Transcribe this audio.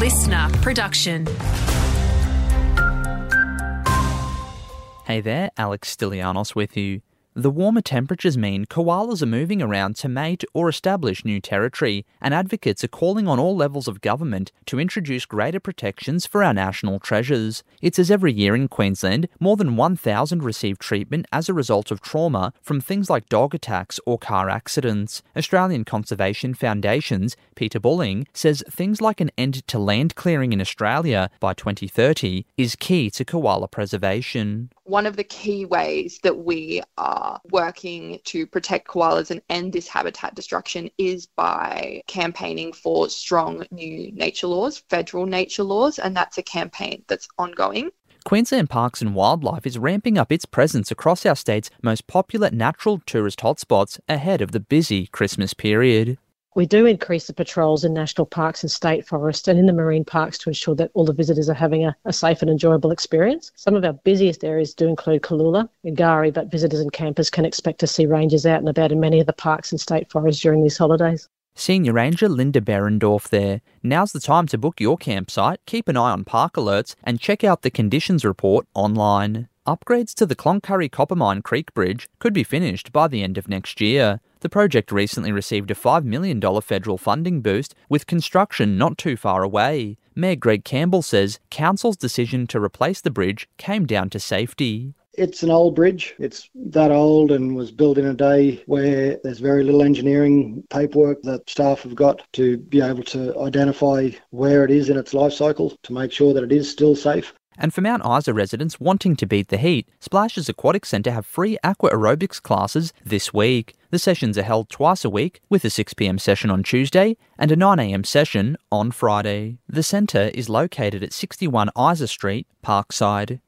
LiSTNR production. Hey there, Alex Stilianos with you. The warmer temperatures mean koalas are moving around to mate or establish new territory, and advocates are calling on all levels of government to introduce greater protections for our national treasures. It's as every year in Queensland, more than 1,000 receive treatment as a result of trauma from things like dog attacks or car accidents. Australian Conservation Foundation's Peter Bulling says things like an end to land clearing in Australia by 2030 is key to koala preservation. One of the key ways that we are working to protect koalas and end this habitat destruction is by campaigning for strong new nature laws, federal nature laws, and that's a campaign that's ongoing. Queensland Parks and Wildlife is ramping up its presence across our state's most popular natural tourist hotspots ahead of the busy Christmas period. We do increase the patrols in national parks and state forests and in the marine parks to ensure that all the visitors are having a, a safe and enjoyable experience. Some of our busiest areas do include Cooloola and K'gari, but visitors and campers can expect to see rangers out and about in many of the parks and state forests during these holidays. Senior Ranger Linda Berendorf there. Now's the time to book your campsite, keep an eye on park alerts, and check out the conditions report online. Upgrades to the Cloncurry Coppermine Creek Bridge could be finished by the end of next year. The project recently received a $5 million federal funding boost, with construction not too far away. Mayor Greg Campbell says Council's decision to replace the bridge came down to safety. It's an old bridge. It's that old and was built in a day where there's very little engineering paperwork that staff have got to be able to identify where it is in its life cycle to make sure that it is still safe. And for Mount Isa residents wanting to beat the heat, Splashez Aquatic Centre have free aqua aerobics classes this week. The sessions are held twice a week, with a 6pm session on Tuesday and a 9am session on Friday. The centre is located at 61 Isa Street, Parkside.